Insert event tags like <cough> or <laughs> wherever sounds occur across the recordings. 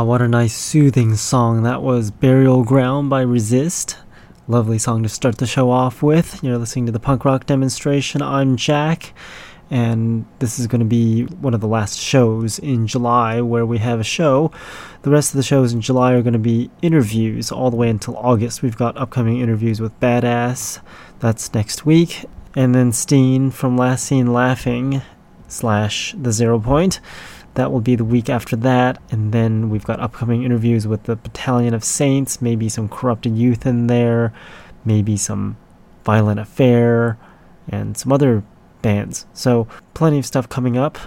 Ah, what a nice soothing song. That was Burial Ground by Resist. Lovely song to start the show off with. You're listening to the punk rock demonstration. I'm Jack, and this is going to be one of the last shows in July where we have a show. The rest of the shows in July are going to be interviews all the way until August. We've got upcoming interviews with Badass, that's next week, and then Steen from Last Seen Laughing slash The Zero Point. That will be the week after that, and then we've got upcoming interviews with the Battalion of Saints, maybe some Corrupted Youth in there, maybe some Violent Affair, and some other bands. So, plenty of stuff coming up,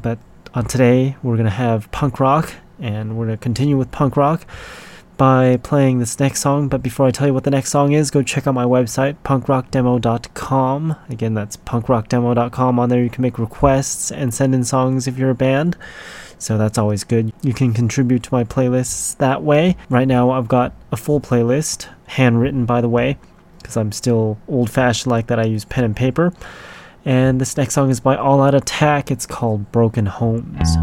but on today, we're going to have punk rock, and we're going to continue with punk rock by playing this next song. But before I tell you what the next song is, go check out my website, punkrockdemo.com. Again, that's punkrockdemo.com. On there, you can make requests and send in songs if you're a band. So that's always good. You can contribute to my playlists that way. Right now, I've got a full playlist, handwritten by the way, because I'm still old fashioned like that. I use pen and paper. And this next song is by All Out Attack. It's called Broken Homes.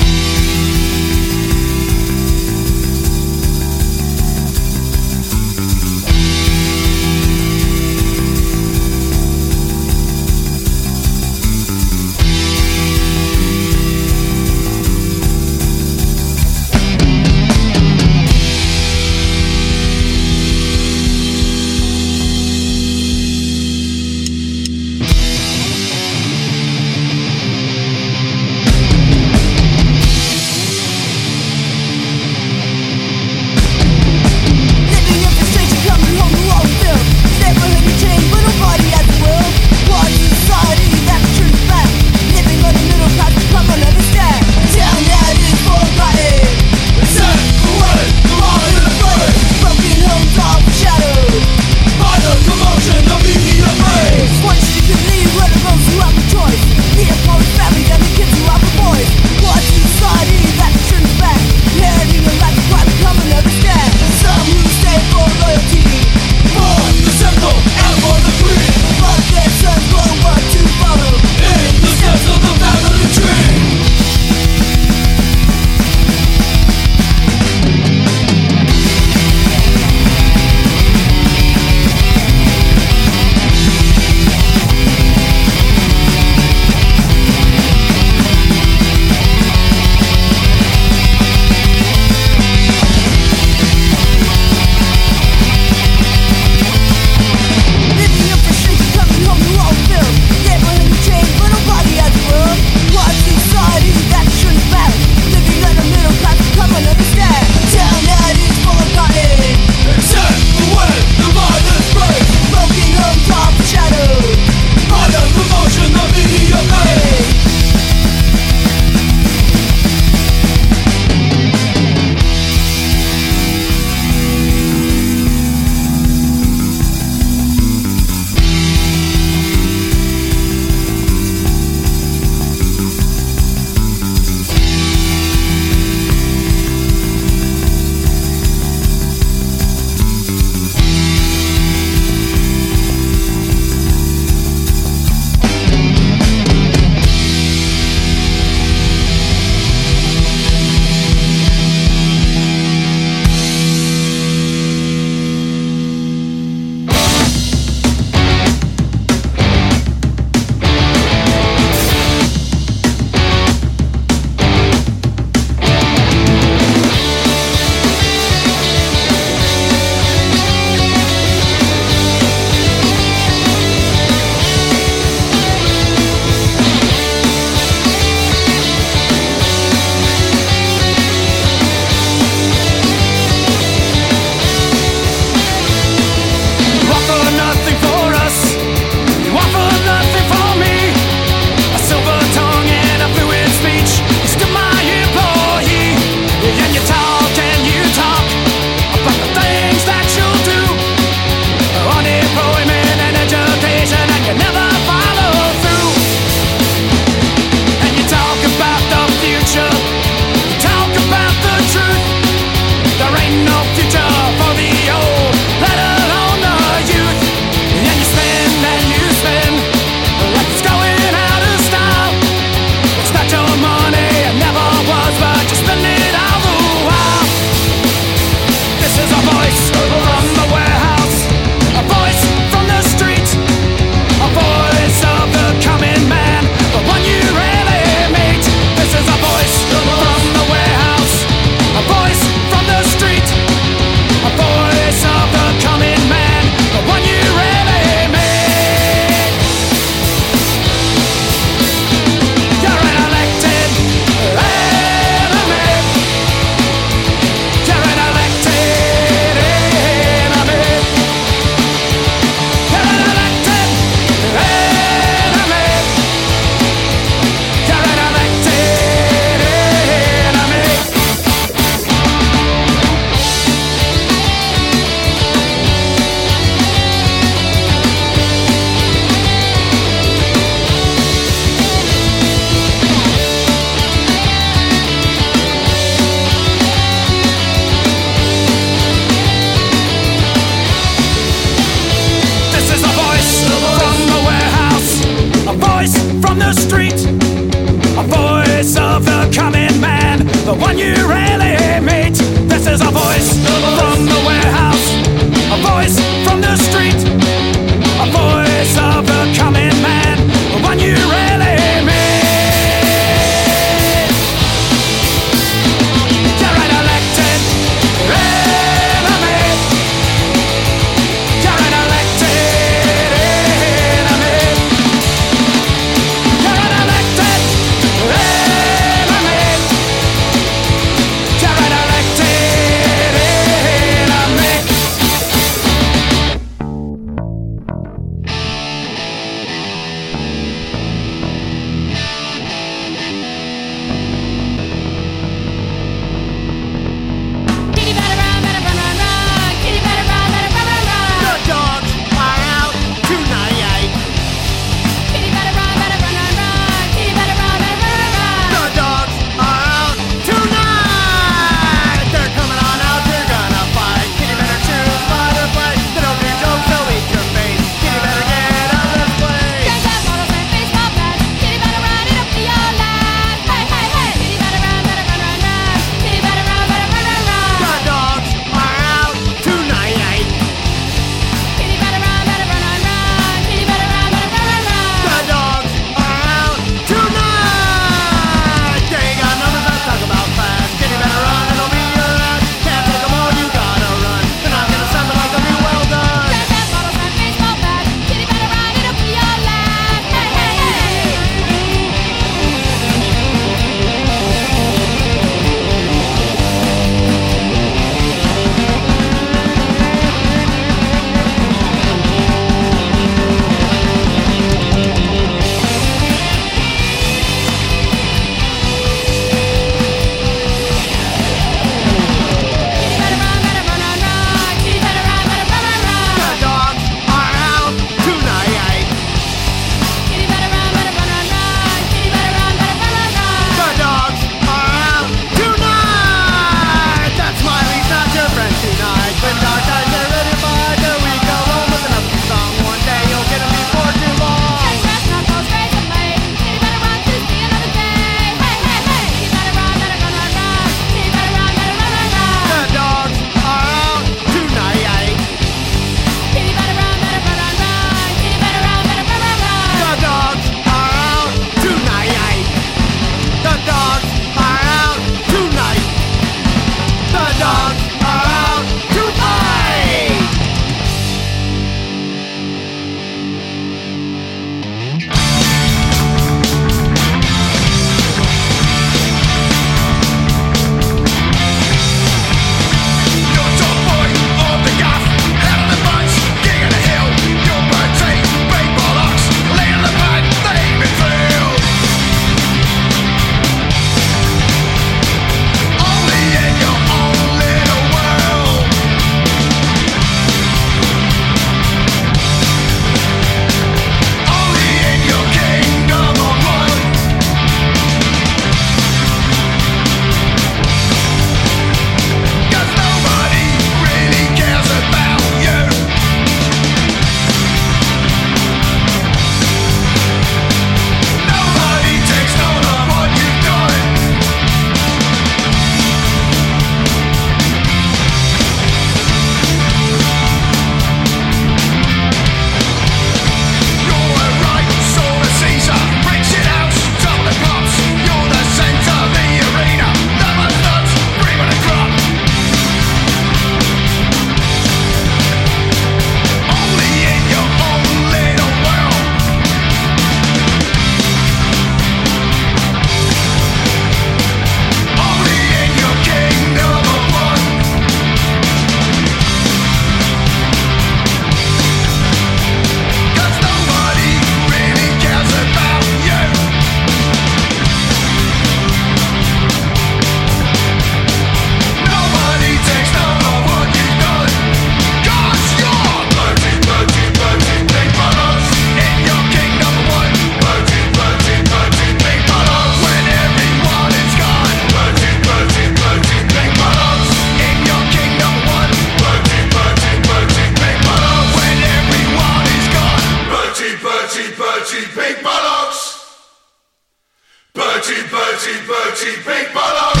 Bertie, Bertie, Bertie, big bollocks!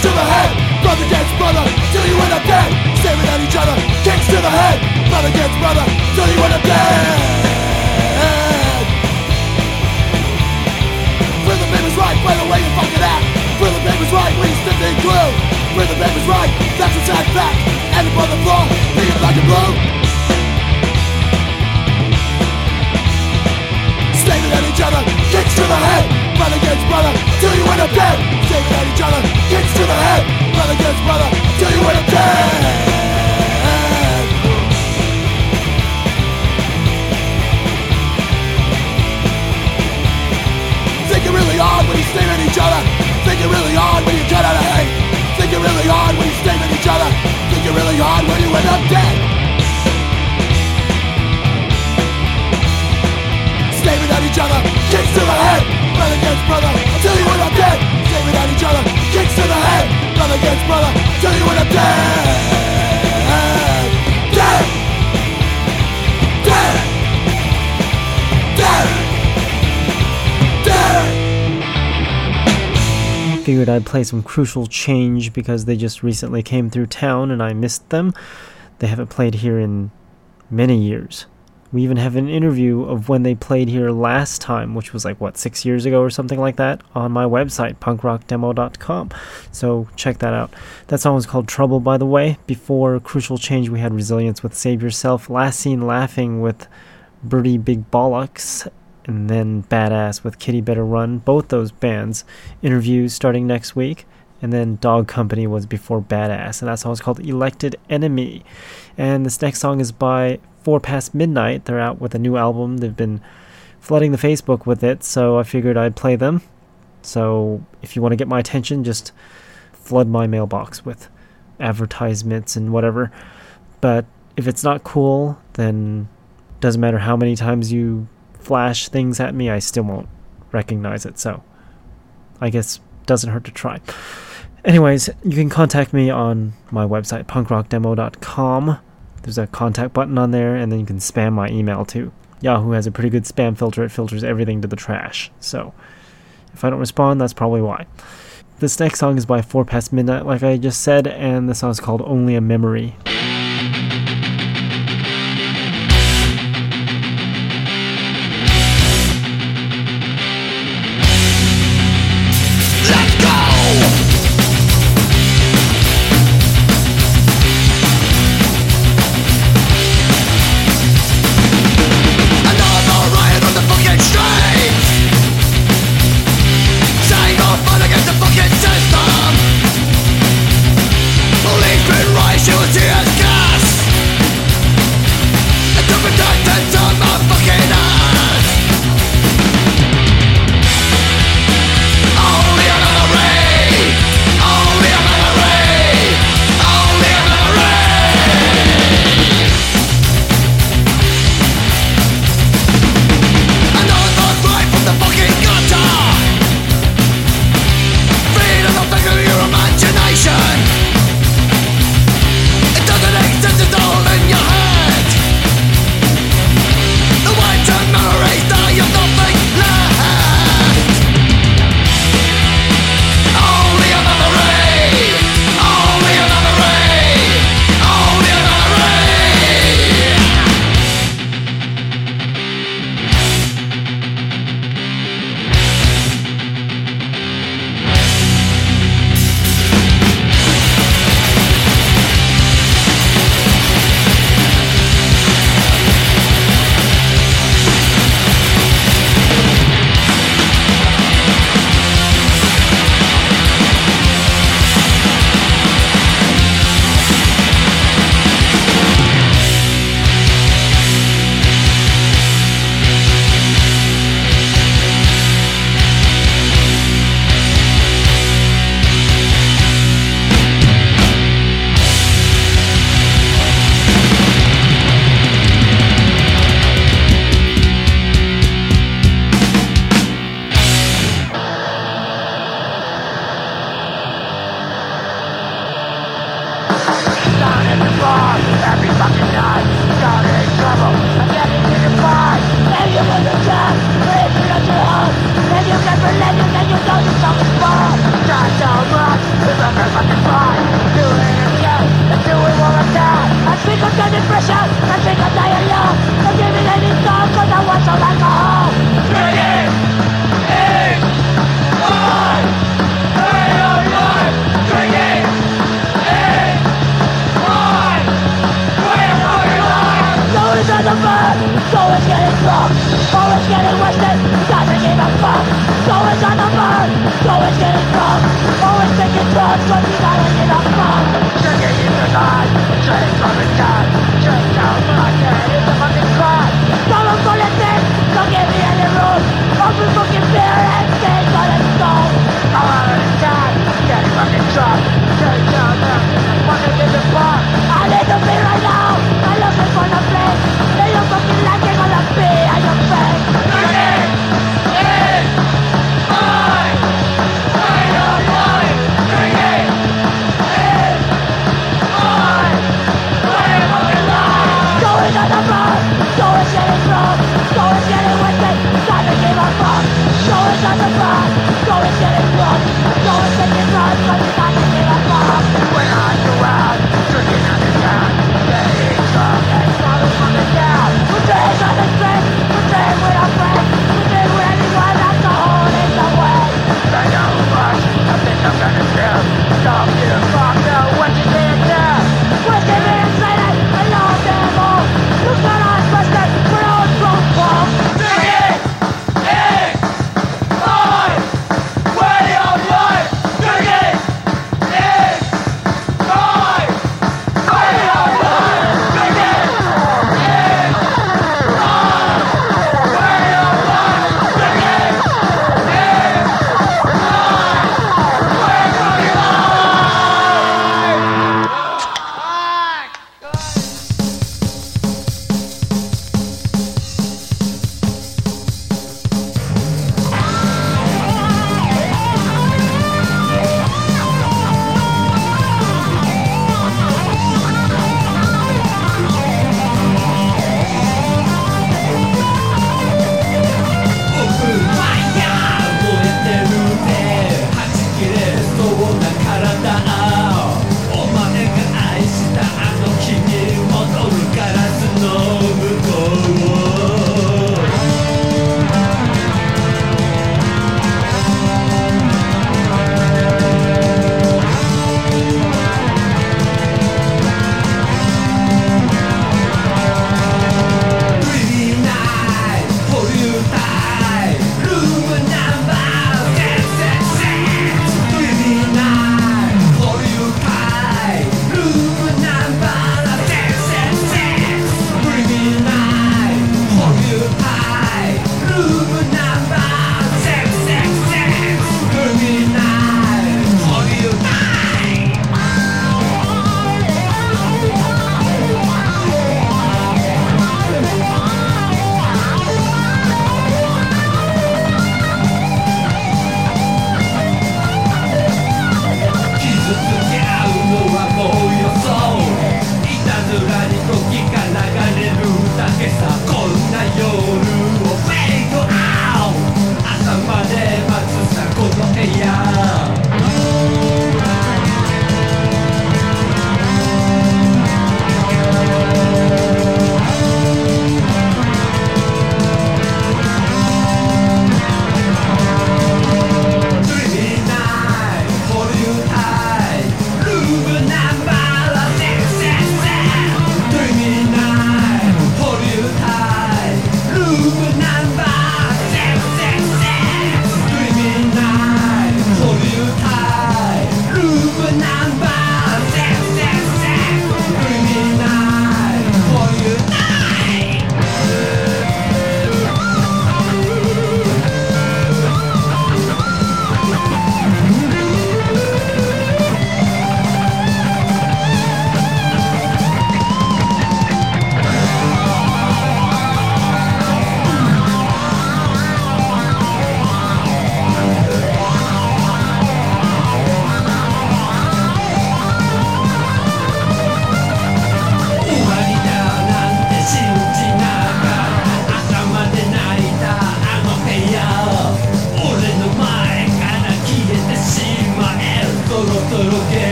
Kicks to the head. Brother gets brother, till you end up dead. Staring at each other, kicks to the head. Brother gets brother, till you end up dead. The paper's right, by the way you fucking act. The paper's right, when you stick in glue. The paper's right, that's a sad fact. And upon the floor, being black and blue. Staring at each other, kicks to the head. Brother gets brother, till you end up dead. Staring at each other, kicks to the head. Brother gets brother, till you end up dead. Think you're really odd when you stare at each other. Think you're really odd when you cut out a hate. Think you're really odd when you stare at each other. Think you're really odd when you end up dead. Staring at each other, kicks to the head. Brother against brother, until you end up dead. Staring at each other, kicks to the head. Brother against brother, till you end up dead. Dead. Dead. Dead. Dead. figured I'd play some Crucial Change because they just recently came through town and I missed them. They haven't played here in many years. We even have an interview of when they played here last time, which was like, what, six years ago or something like that, on my website, punkrockdemo.com. So check that out. That song was called Trouble, by the way. Before Crucial Change, we had Resilience with Save Yourself, Last Seen Laughing with Birdie Big Bollocks, and then Badass with Kitty Better Run. Both those bands interviews starting next week. And then Dog Company was before Badass, and that song is called Elected Enemy. And this next song is by Four Past Midnight. They're out with a new album. They've been flooding the Facebook with it, so I figured I'd play them. So if you want to get my attention, just flood my mailbox with advertisements and whatever. But if it's not cool, then doesn't matter how many times you flash things at me, I still won't recognize it. So I guess doesn't hurt to try. Anyways, you can contact me on my website, punkrockdemo.com. There's a contact button on there, and then you can spam my email too. Yahoo has a pretty good spam filter, it filters everything to the trash. So if I don't respond, that's probably why. This next song is by Four Past Midnight, like I just said, and the song is called Only a Memory.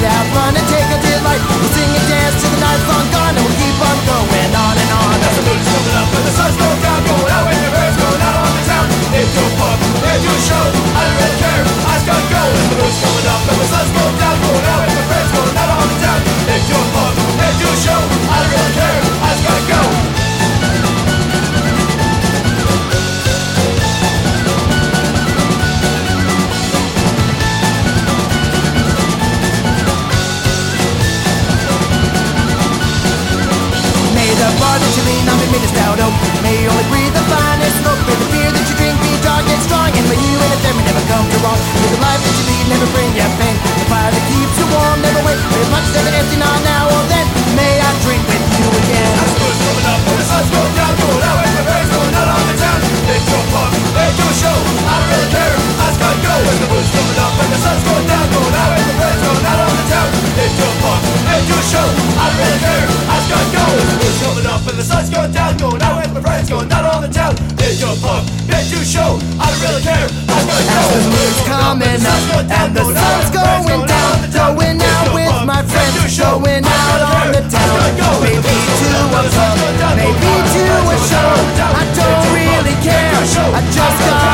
To have fun and take a delight. Gotta. The moon's coming up and the sun's going down. Going out with my friends, going out on the town. Maybe to a pub, maybe to a show. I don't really care. I just gotta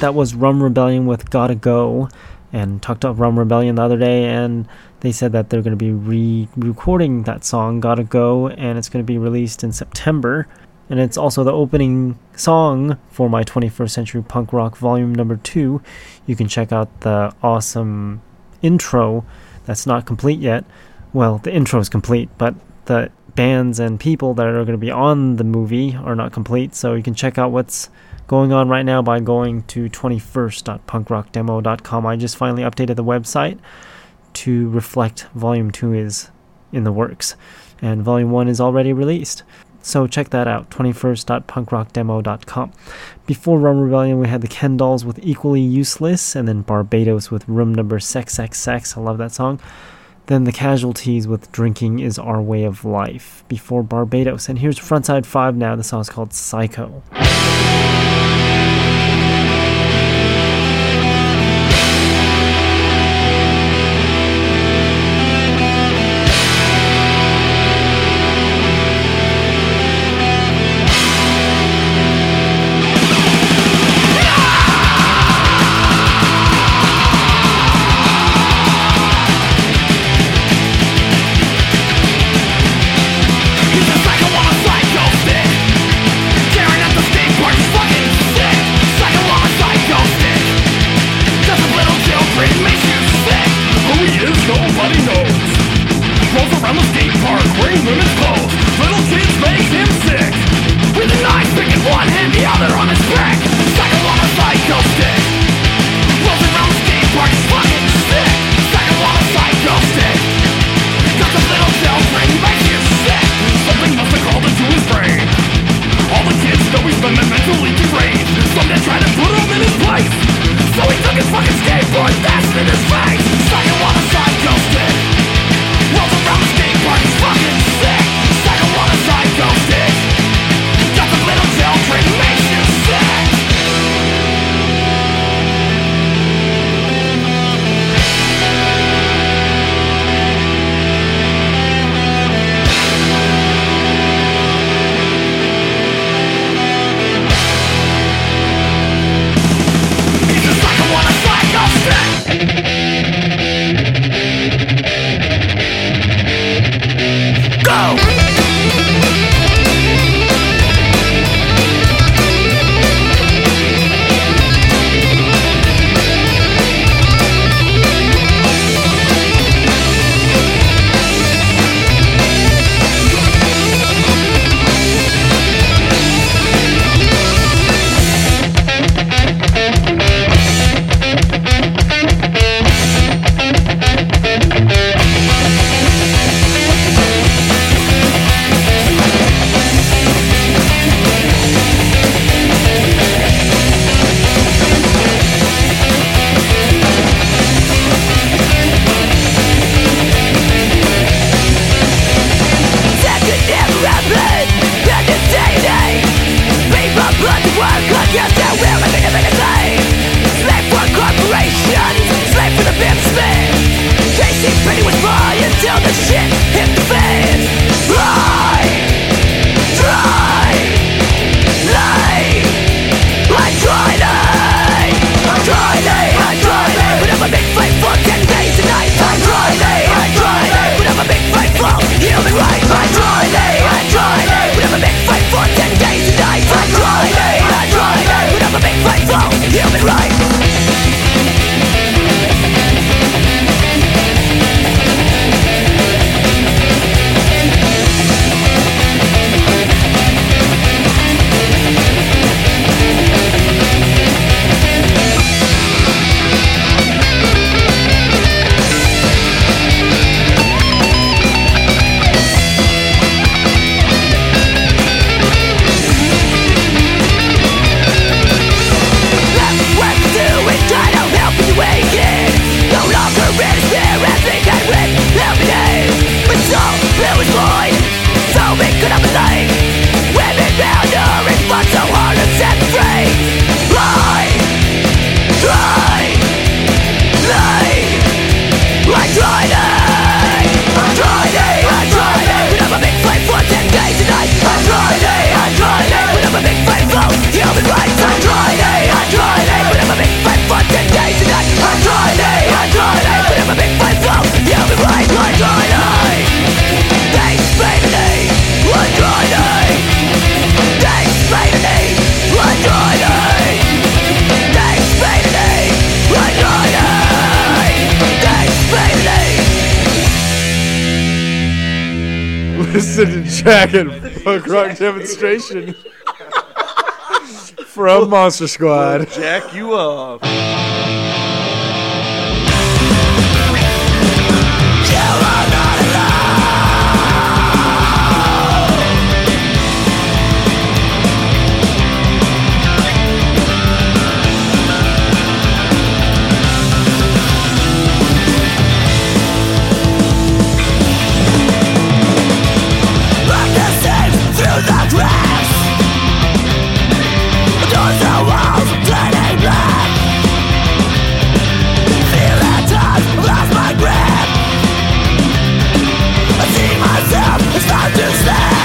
That was Rum Rebellion with Gotta Go. And talked to Rum Rebellion the other day, and they said that they're going to be re recording that song, Gotta Go, and it's going to be released in September. And it's also the opening song for my 21st Century Punk Rock Volume Number 2. You can check out the awesome intro that's not complete yet. Well, the intro is complete, but the bands and people that are going to be on the movie are not complete. So you can check out what's going on right now by going to 21st.punkrockdemo.com. I just finally updated the website to reflect Volume 2 is in the works, and Volume 1 is already released. So check that out, 21st.punkrockdemo.com. Before Rum Rebellion, we had the Ken Dolls with Equally Useless, and then Barbados with Room Number Sex Sex Sex. I love that song. Then the Casualties with Drinking is Our Way of Life before Barbados. And here's Frontside 5 now. The song's called Psycho. And Demonstration <laughs> from Monster Squad. Jack you up. Does that.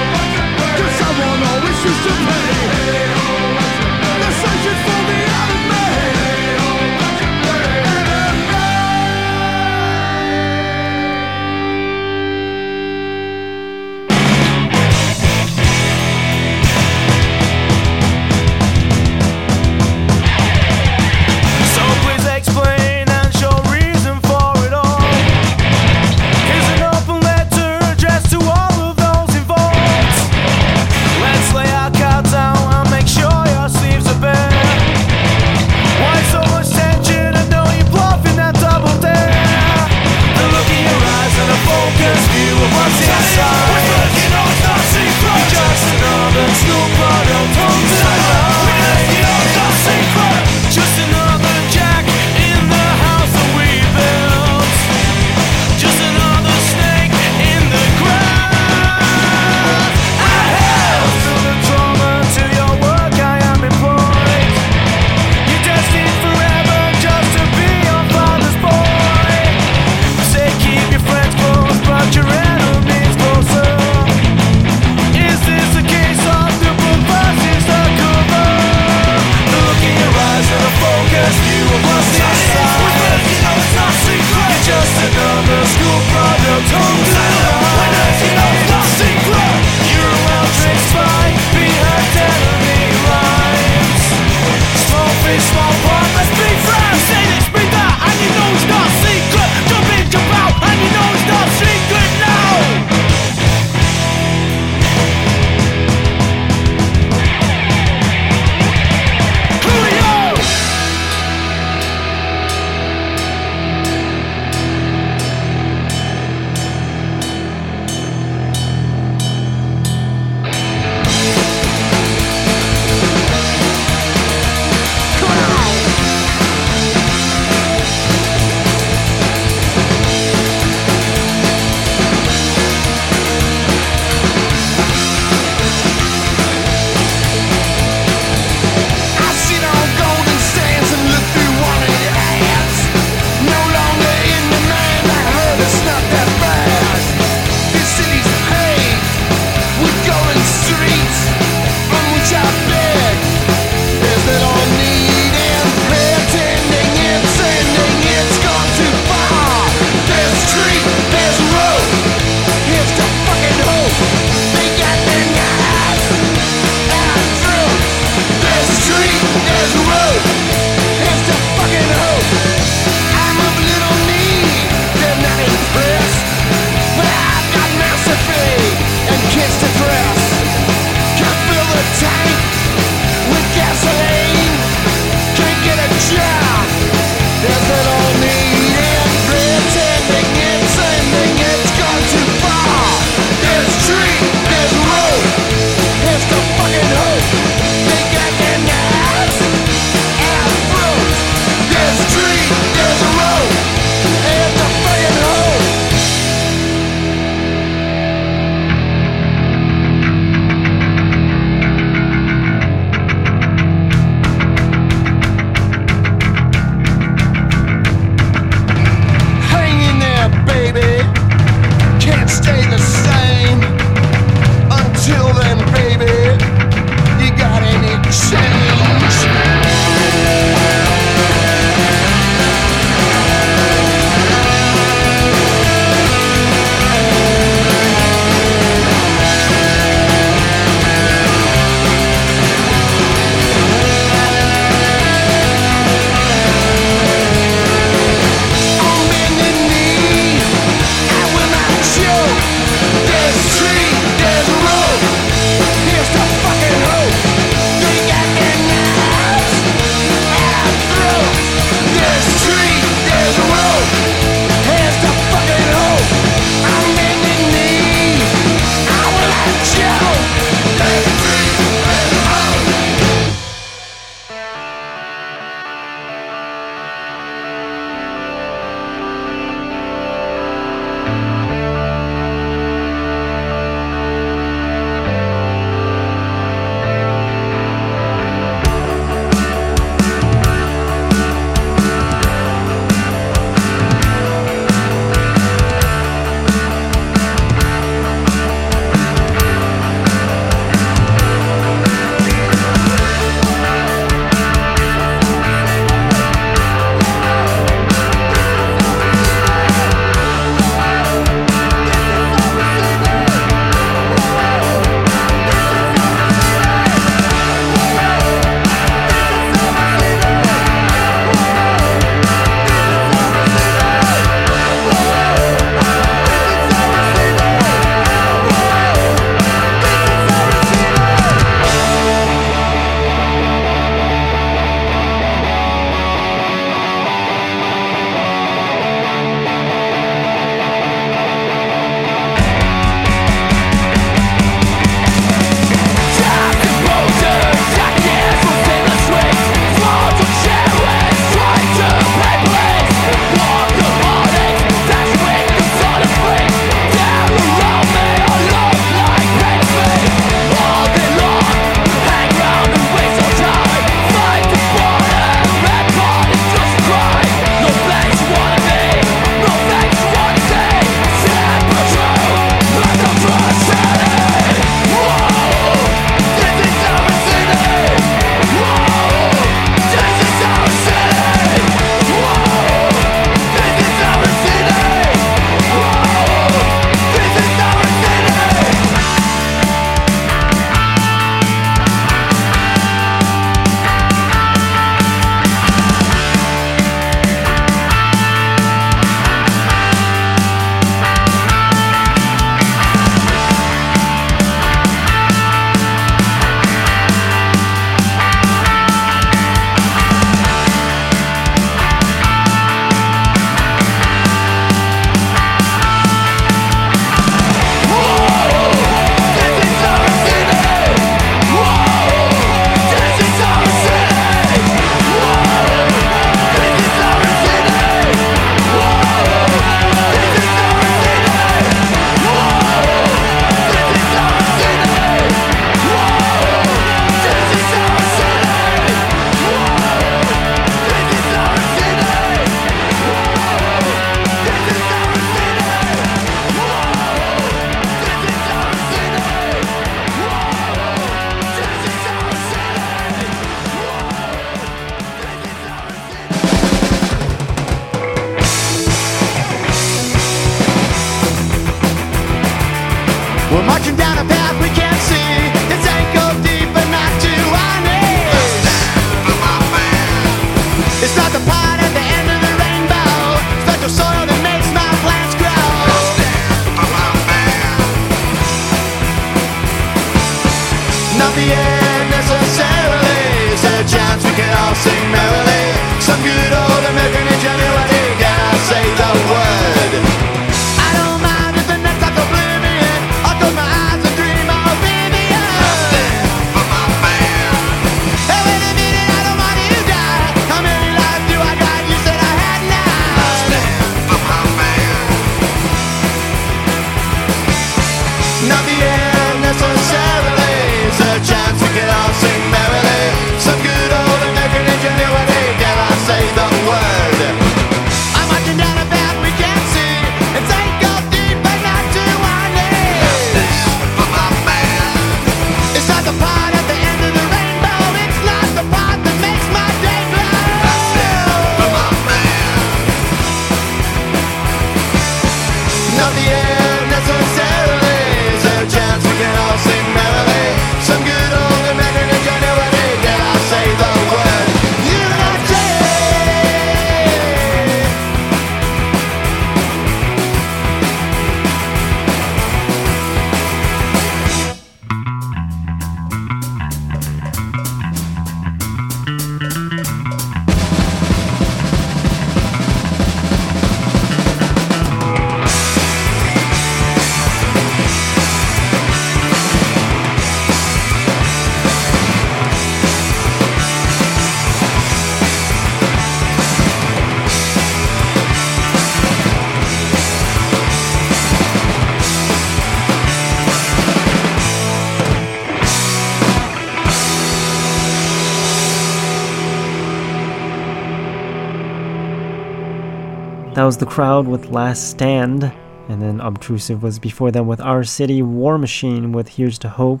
The Crowd with Last Stand. And then Obtrusive was before them with Our City War Machine with Here's to Hope.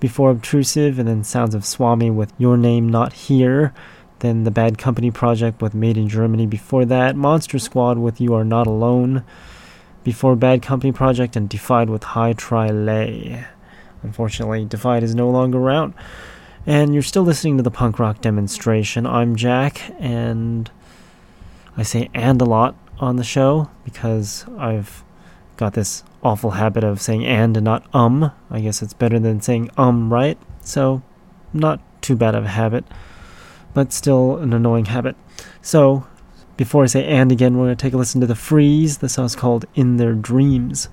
Before Obtrusive, and then Sounds of Swami with Your Name Not Here. Then The Bad Company Project with Made in Germany. Before that, Monster Squad with You Are Not Alone. Before Bad Company Project and Defied with High Tri Lay. Unfortunately, Defied is no longer around. And you're still listening to the punk rock demonstration. I'm Jack, and I say and a lot on the show because I've got this awful habit of saying and and not um. I guess it's better than saying um, right? So, not too bad of a habit, but still an annoying habit. So, before I say and again, we're going to take a listen to The Freeze. The song's called In Their Dreams.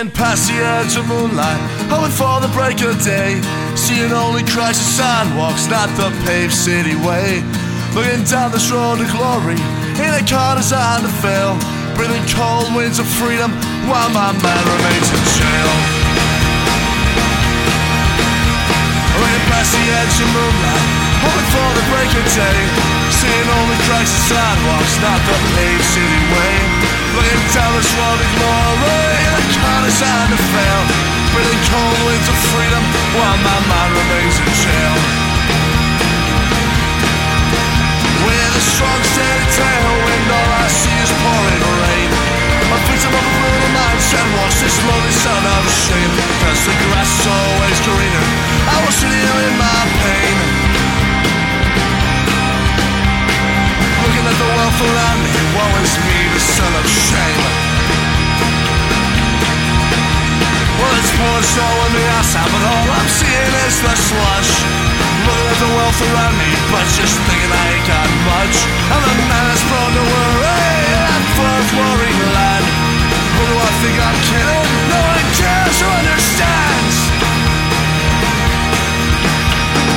Looking past the edge of moonlight, hoping for the break of day. Seeing only Christ's sidewalks, not the paved city way. Looking down this road to glory, in a car designed to fail. Breathing cold winds of freedom while my man remains in jail. Past the edge of moonlight, hoping for the break of day. Seeing only Christ's sidewalks, not the paved city way. Looking down this to glory, in a car designed to fail. Breathing cold winds of freedom while my mind remains in jail. With a strong steady tailwind, all I see is pouring rain. A victim of a brutal mindset, watch this lonely son of shame. Cause the grass is always greener. I will sit here in my pain. Looking at the wealth around me, woe is me, the son of shame. Well, it's pouring snow on the outside, but all I'm seeing is the slush. Looking at the wealth around me, but just thinking I ain't got much. I'm a man that's prone to worry, and full of worrying lad. Who do I think I'm kidding? No one cares or understands.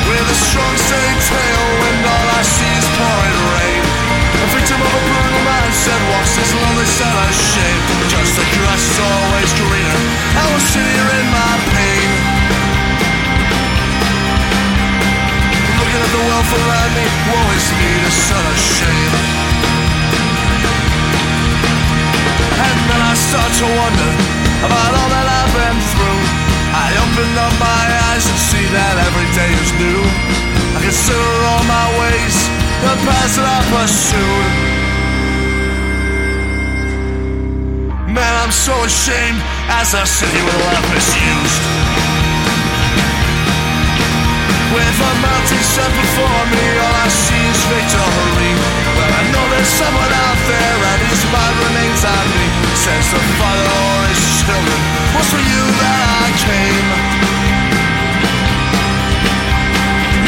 With a strong steady tailwind, all I see is pouring rain. Victim of a brutal mindset walks this lonely side of shame. Just the grass is always greener. I will sit here in my pain. Looking at the wealth around me, woe is me, the son of shame. And then I start to wonder about all that I've been through. I open up my eyes and see that every day is new. I consider all my ways, the paths that I pursued. Man, I'm so ashamed as I sit here with life misused. With a mountain set before me, all I see is victory. But I know there's someone out there, and his mind remains on me. Says the father or his children, was for you that I came.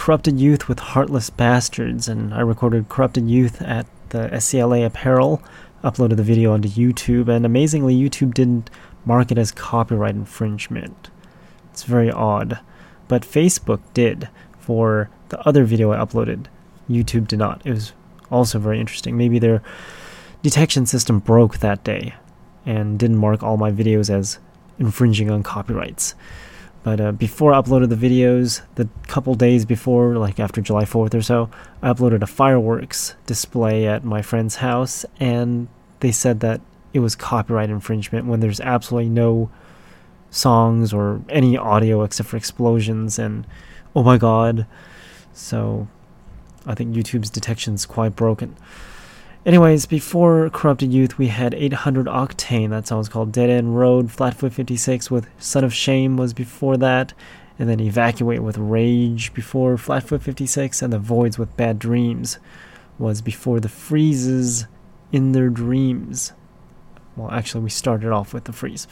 Corrupted Youth with Heartless Bastards, and I recorded Corrupted Youth at the SCLA Apparel, uploaded the video onto YouTube, and amazingly, YouTube didn't mark it as copyright infringement. It's very odd. But Facebook did for the other video I uploaded. YouTube did not. It was also very interesting. Maybe their detection system broke that day and didn't mark all my videos as infringing on copyrights. But uh, before I uploaded the videos, the couple days before, like after July 4th or so, I uploaded a fireworks display at my friend's house, and they said that it was copyright infringement when there's absolutely no songs or any audio except for explosions and oh my god. So I think YouTube's detection's quite broken. Anyways, before Corrupted Youth, we had 800 Octane. That song was called Dead End Road. Flatfoot 56 with Son of Shame was before that. And then Evacuate with Rage before Flatfoot 56. And The Voids with Bad Dreams was before The Freezes in Their Dreams. Well, actually, we started off with The Freeze.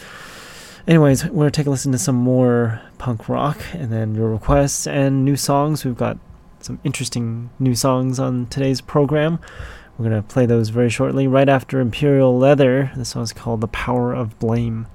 Anyways, we're going to take a listen to some more punk rock and then your requests and new songs. We've got some interesting new songs on today's program. We're going to play those very shortly, right after Imperial Leather. This song is called The Power of Blame.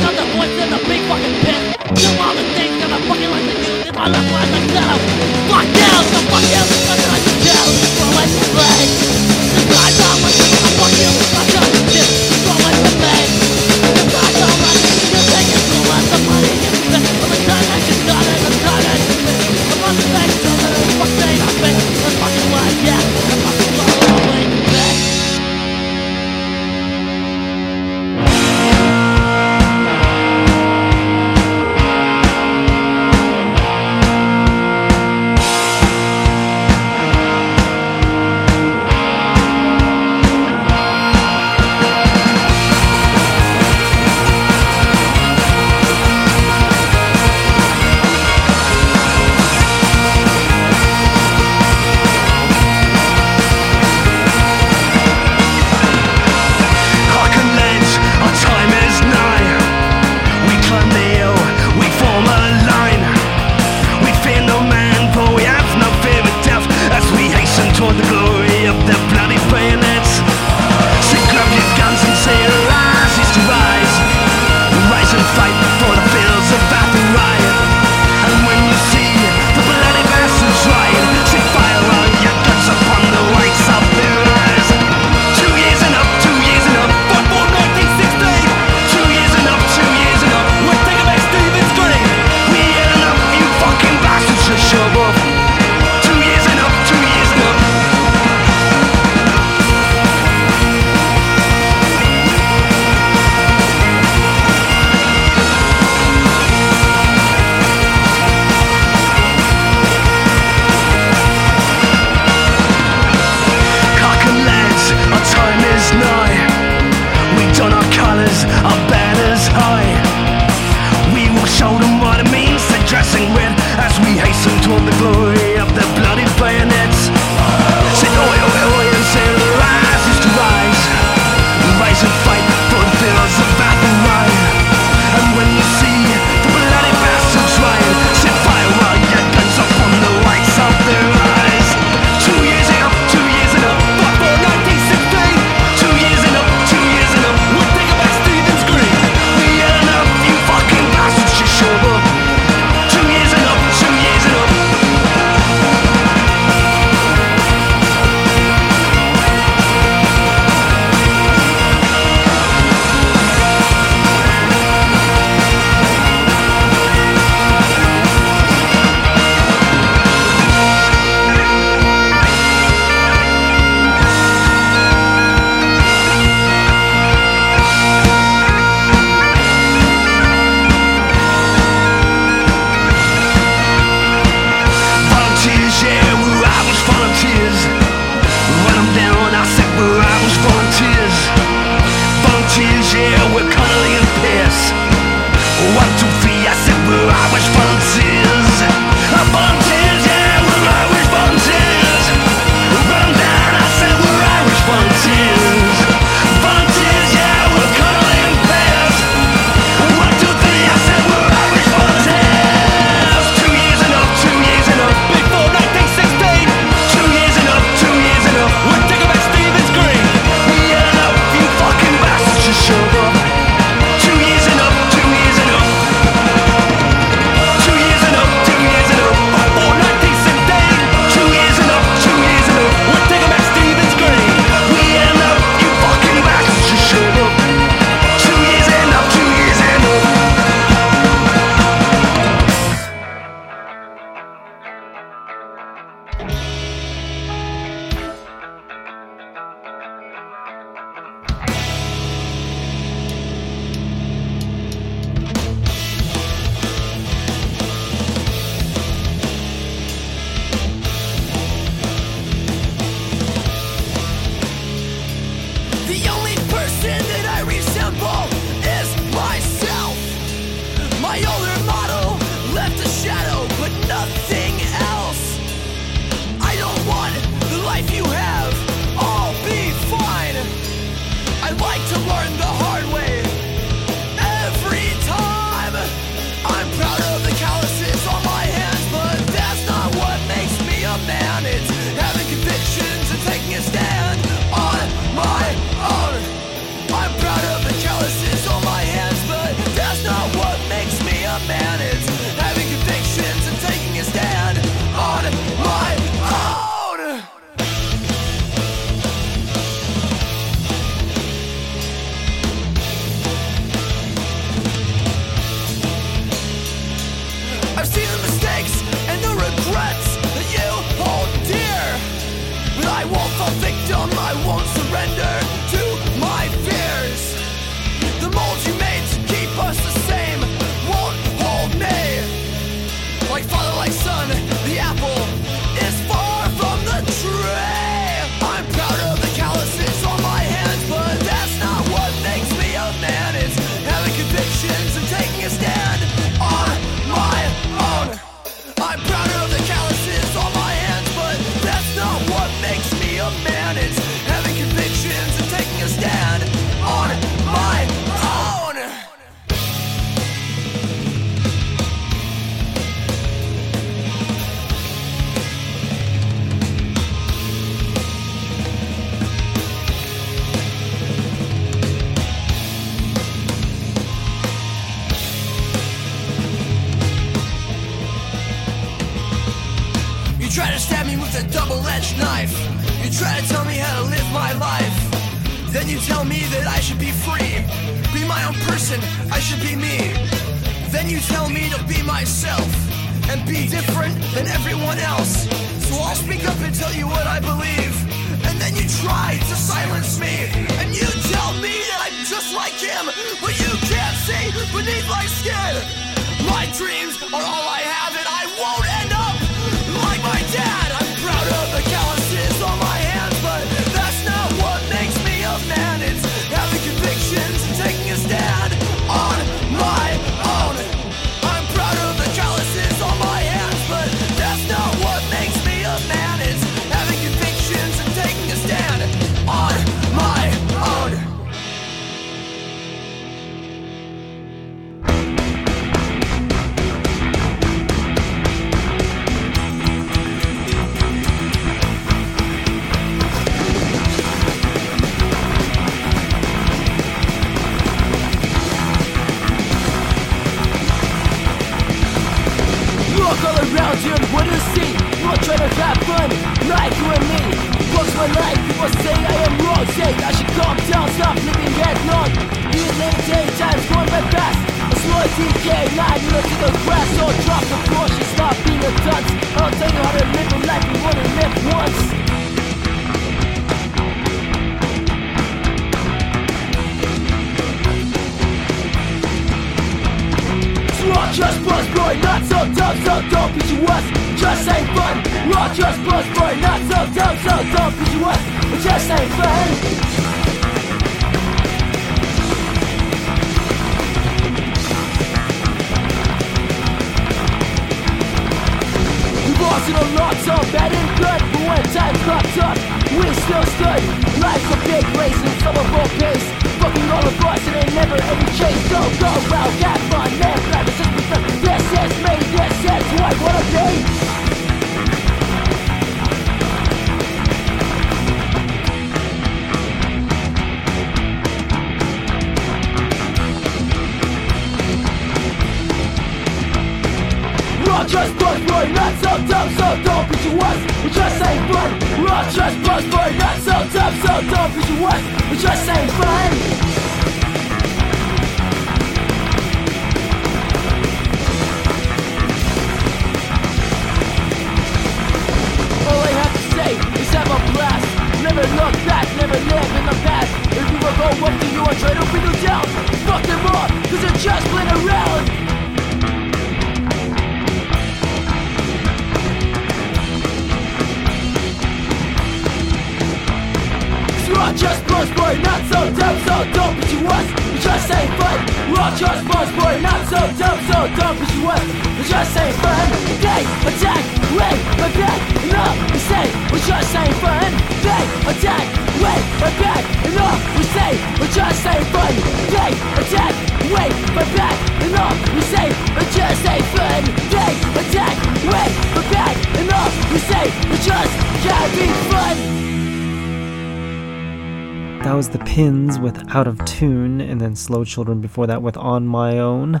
Out of Tune, and then Slow Children before that with On My Own.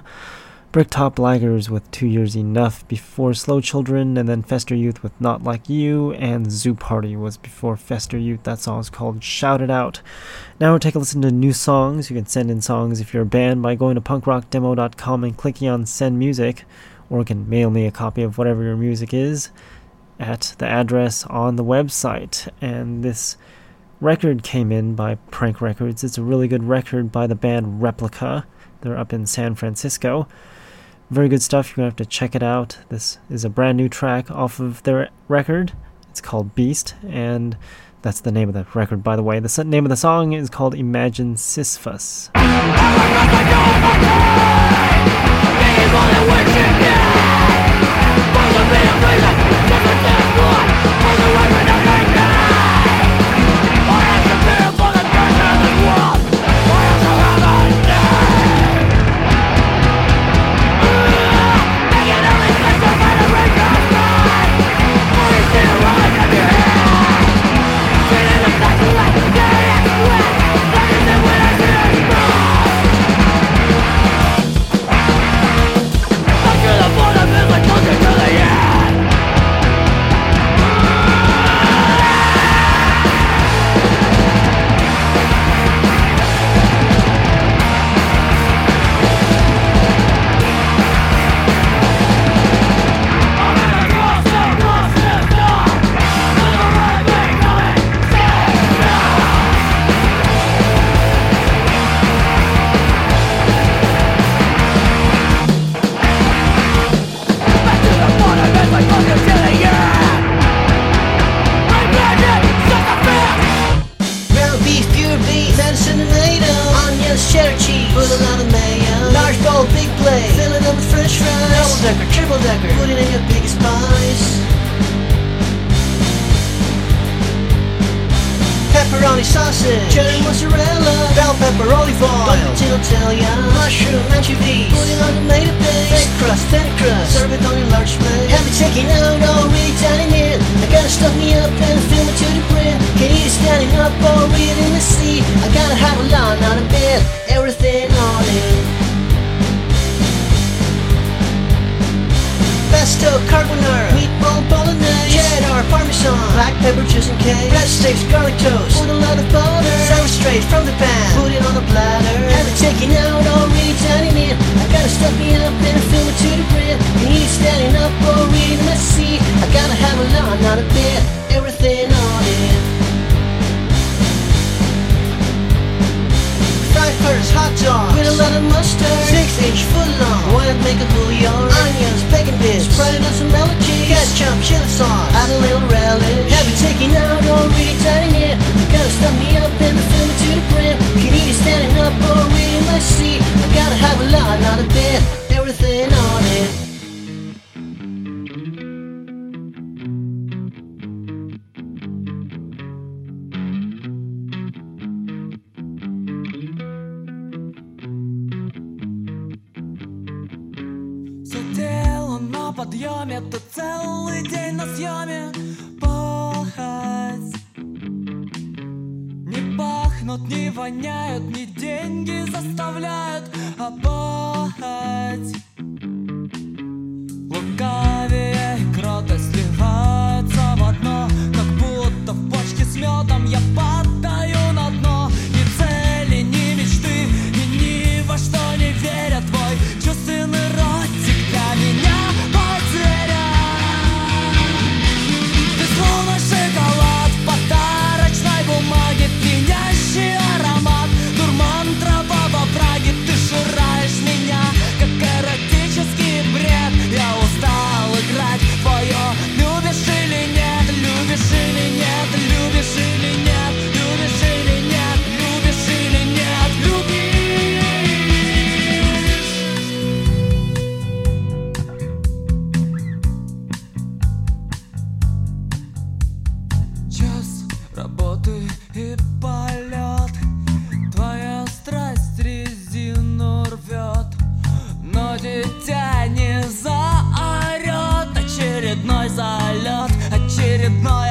Bricktop Laggers with Two Years Enough before Slow Children, and then Fester Youth with Not Like You, and Zoo Party was before Fester Youth. That song is called Shout It Out. Now we'll take a listen to new songs. You can send in songs if you're a band by going to punkrockdemo.com and clicking on Send Music, or you can mail me a copy of whatever your music is at the address on the website. And this record came in by Prank Records. It's a really good record by the band Replica. They're up in San Francisco. Very good stuff. You're going to have to check it out. This is a brand new track off of their record. It's called Beast, and that's the name of the record, by the way. The name of the song is called Imagine Sisyphus. Очередной залет, очередной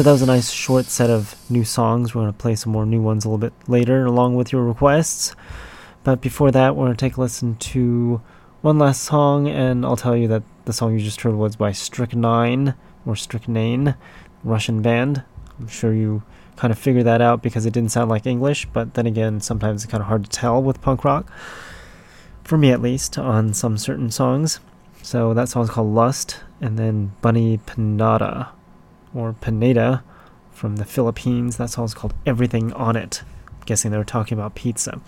So that was a nice short set of new songs. We're going to play some more new ones a little bit later, along with your requests. But before that, we're going to take a listen to one last song, and I'll tell you that the song you just heard was by Strychnine, or Strychnine, Russian band. I'm sure you kind of figured that out because it didn't sound like English, but then again, sometimes it's kind of hard to tell with punk rock. For me, at least, on some certain songs. So that song's called Lust, and then Bunny Panada or Pineda from the Philippines. That song's called Everything on It. I'm guessing they were talking about pizza.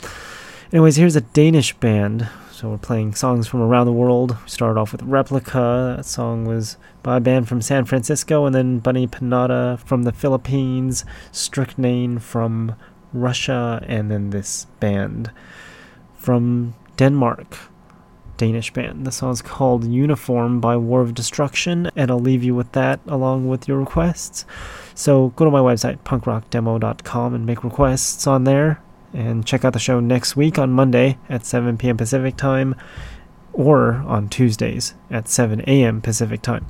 Anyways, here's a Danish band. So we're playing songs from around the world. We started off with Replica. That song was by a band from San Francisco, and then Bunny Panada from the Philippines, Strychnine from Russia, and then this band from Denmark. Danish band. The song's called Uniform by War of Destruction, and I'll leave you with that along with your requests. So go to my website, punkrockdemo.com, and make requests on there. And check out the show next week on Monday at 7 p.m. Pacific time or on Tuesdays at 7 a.m. Pacific time.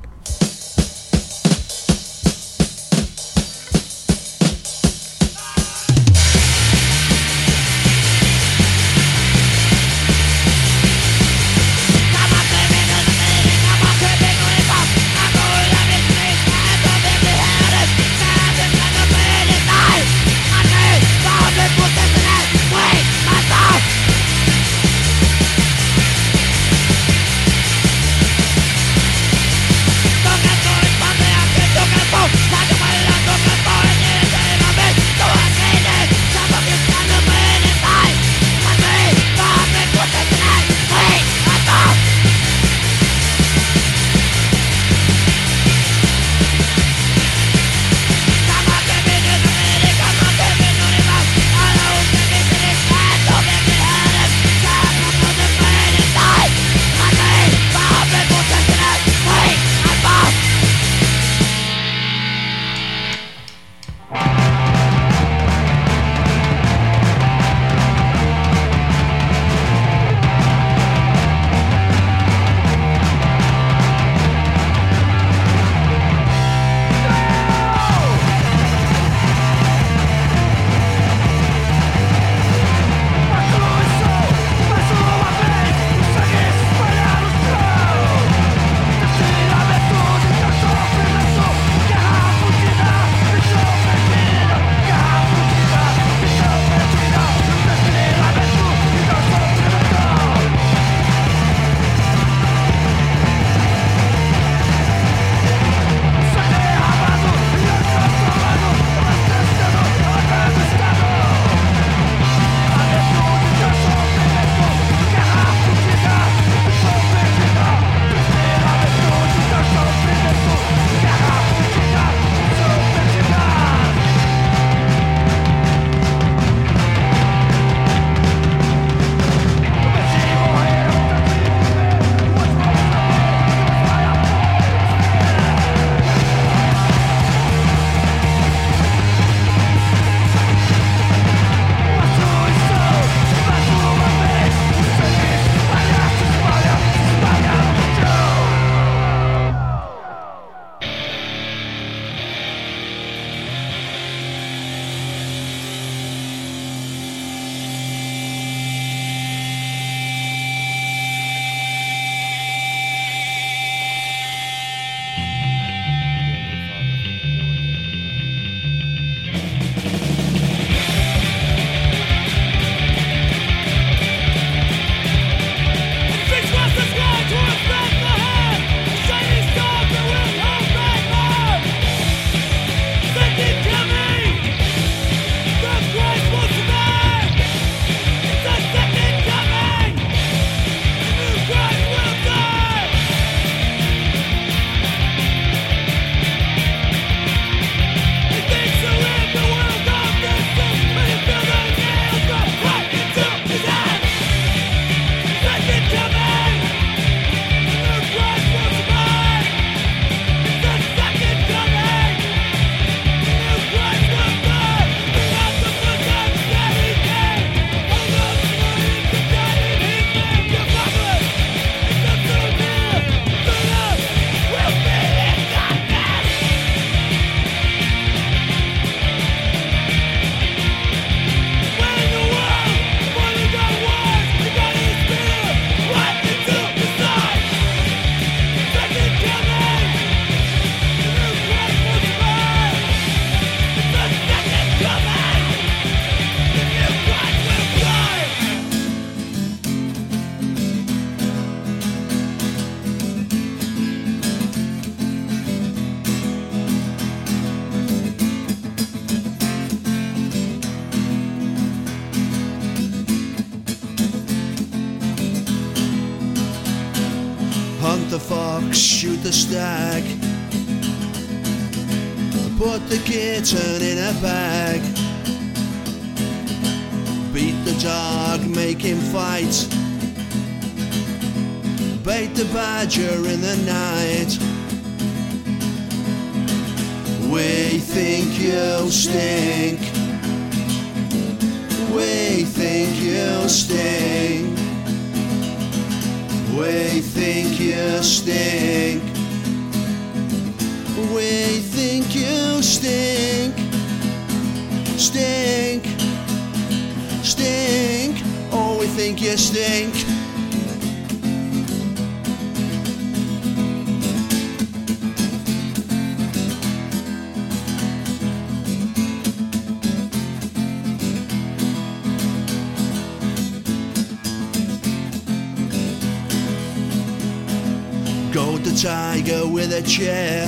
the tiger with a chair.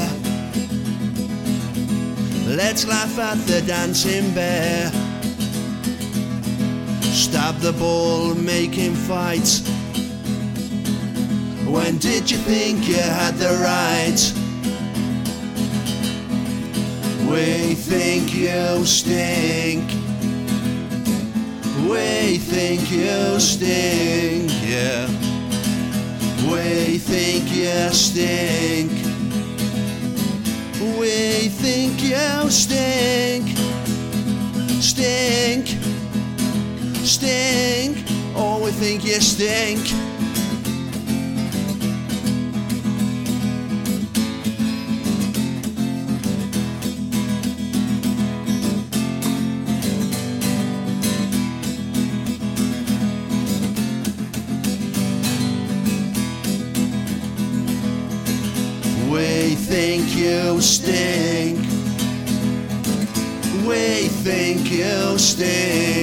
Let's laugh at the dancing bear. Stab the bull, make him fight. When did you think you had the right? We think you stink. We think you stink, yeah. We think you stink. We think you stink. Stink. Stink. Oh, we think you stink. stay.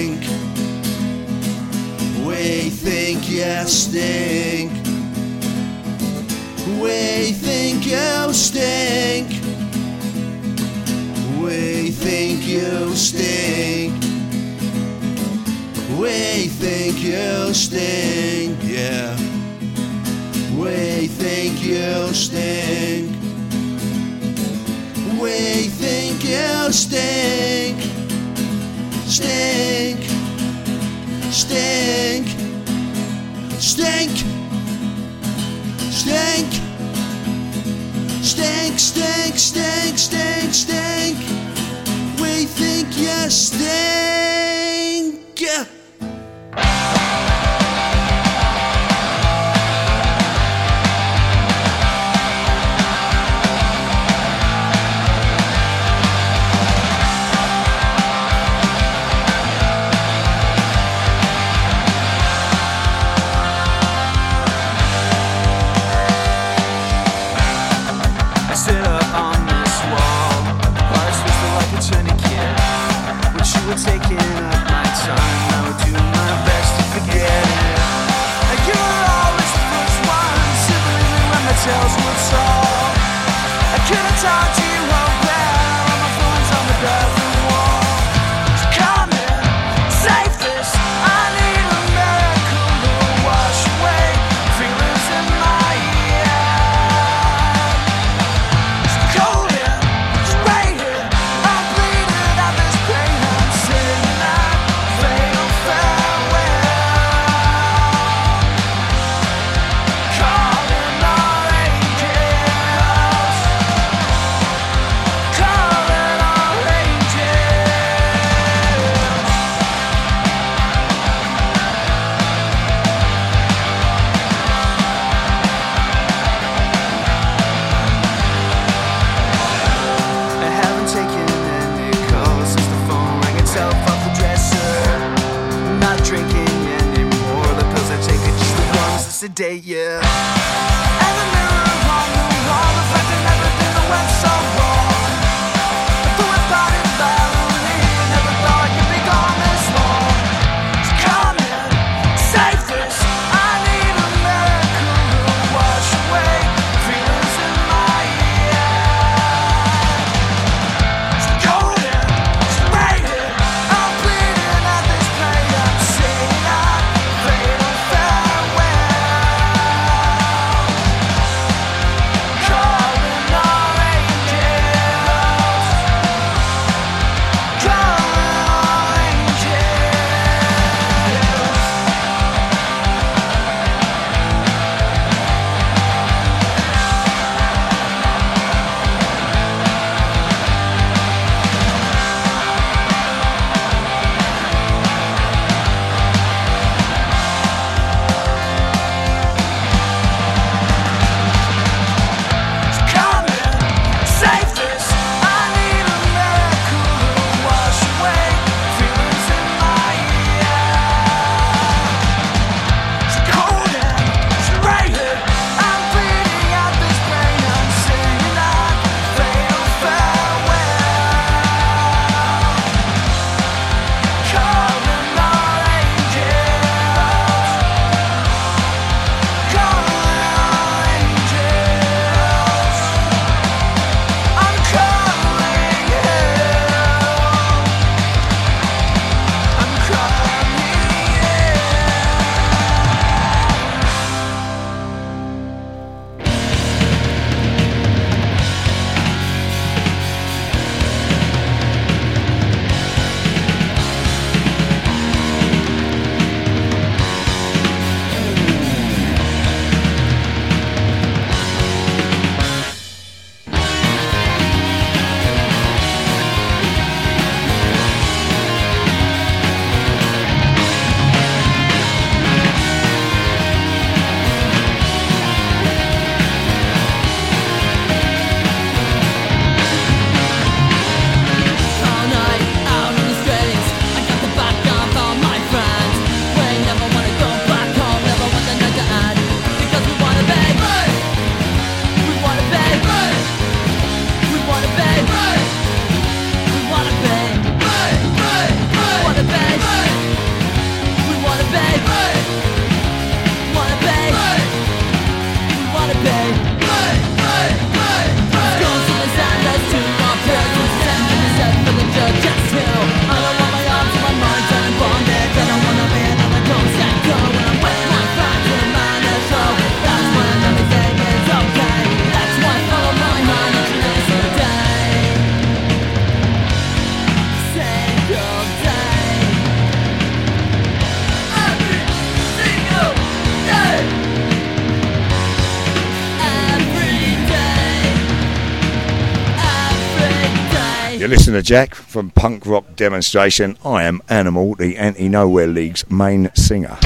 listener Jack from Punk Rock Demonstration. I am Animal, the Anti Nowhere League's main singer.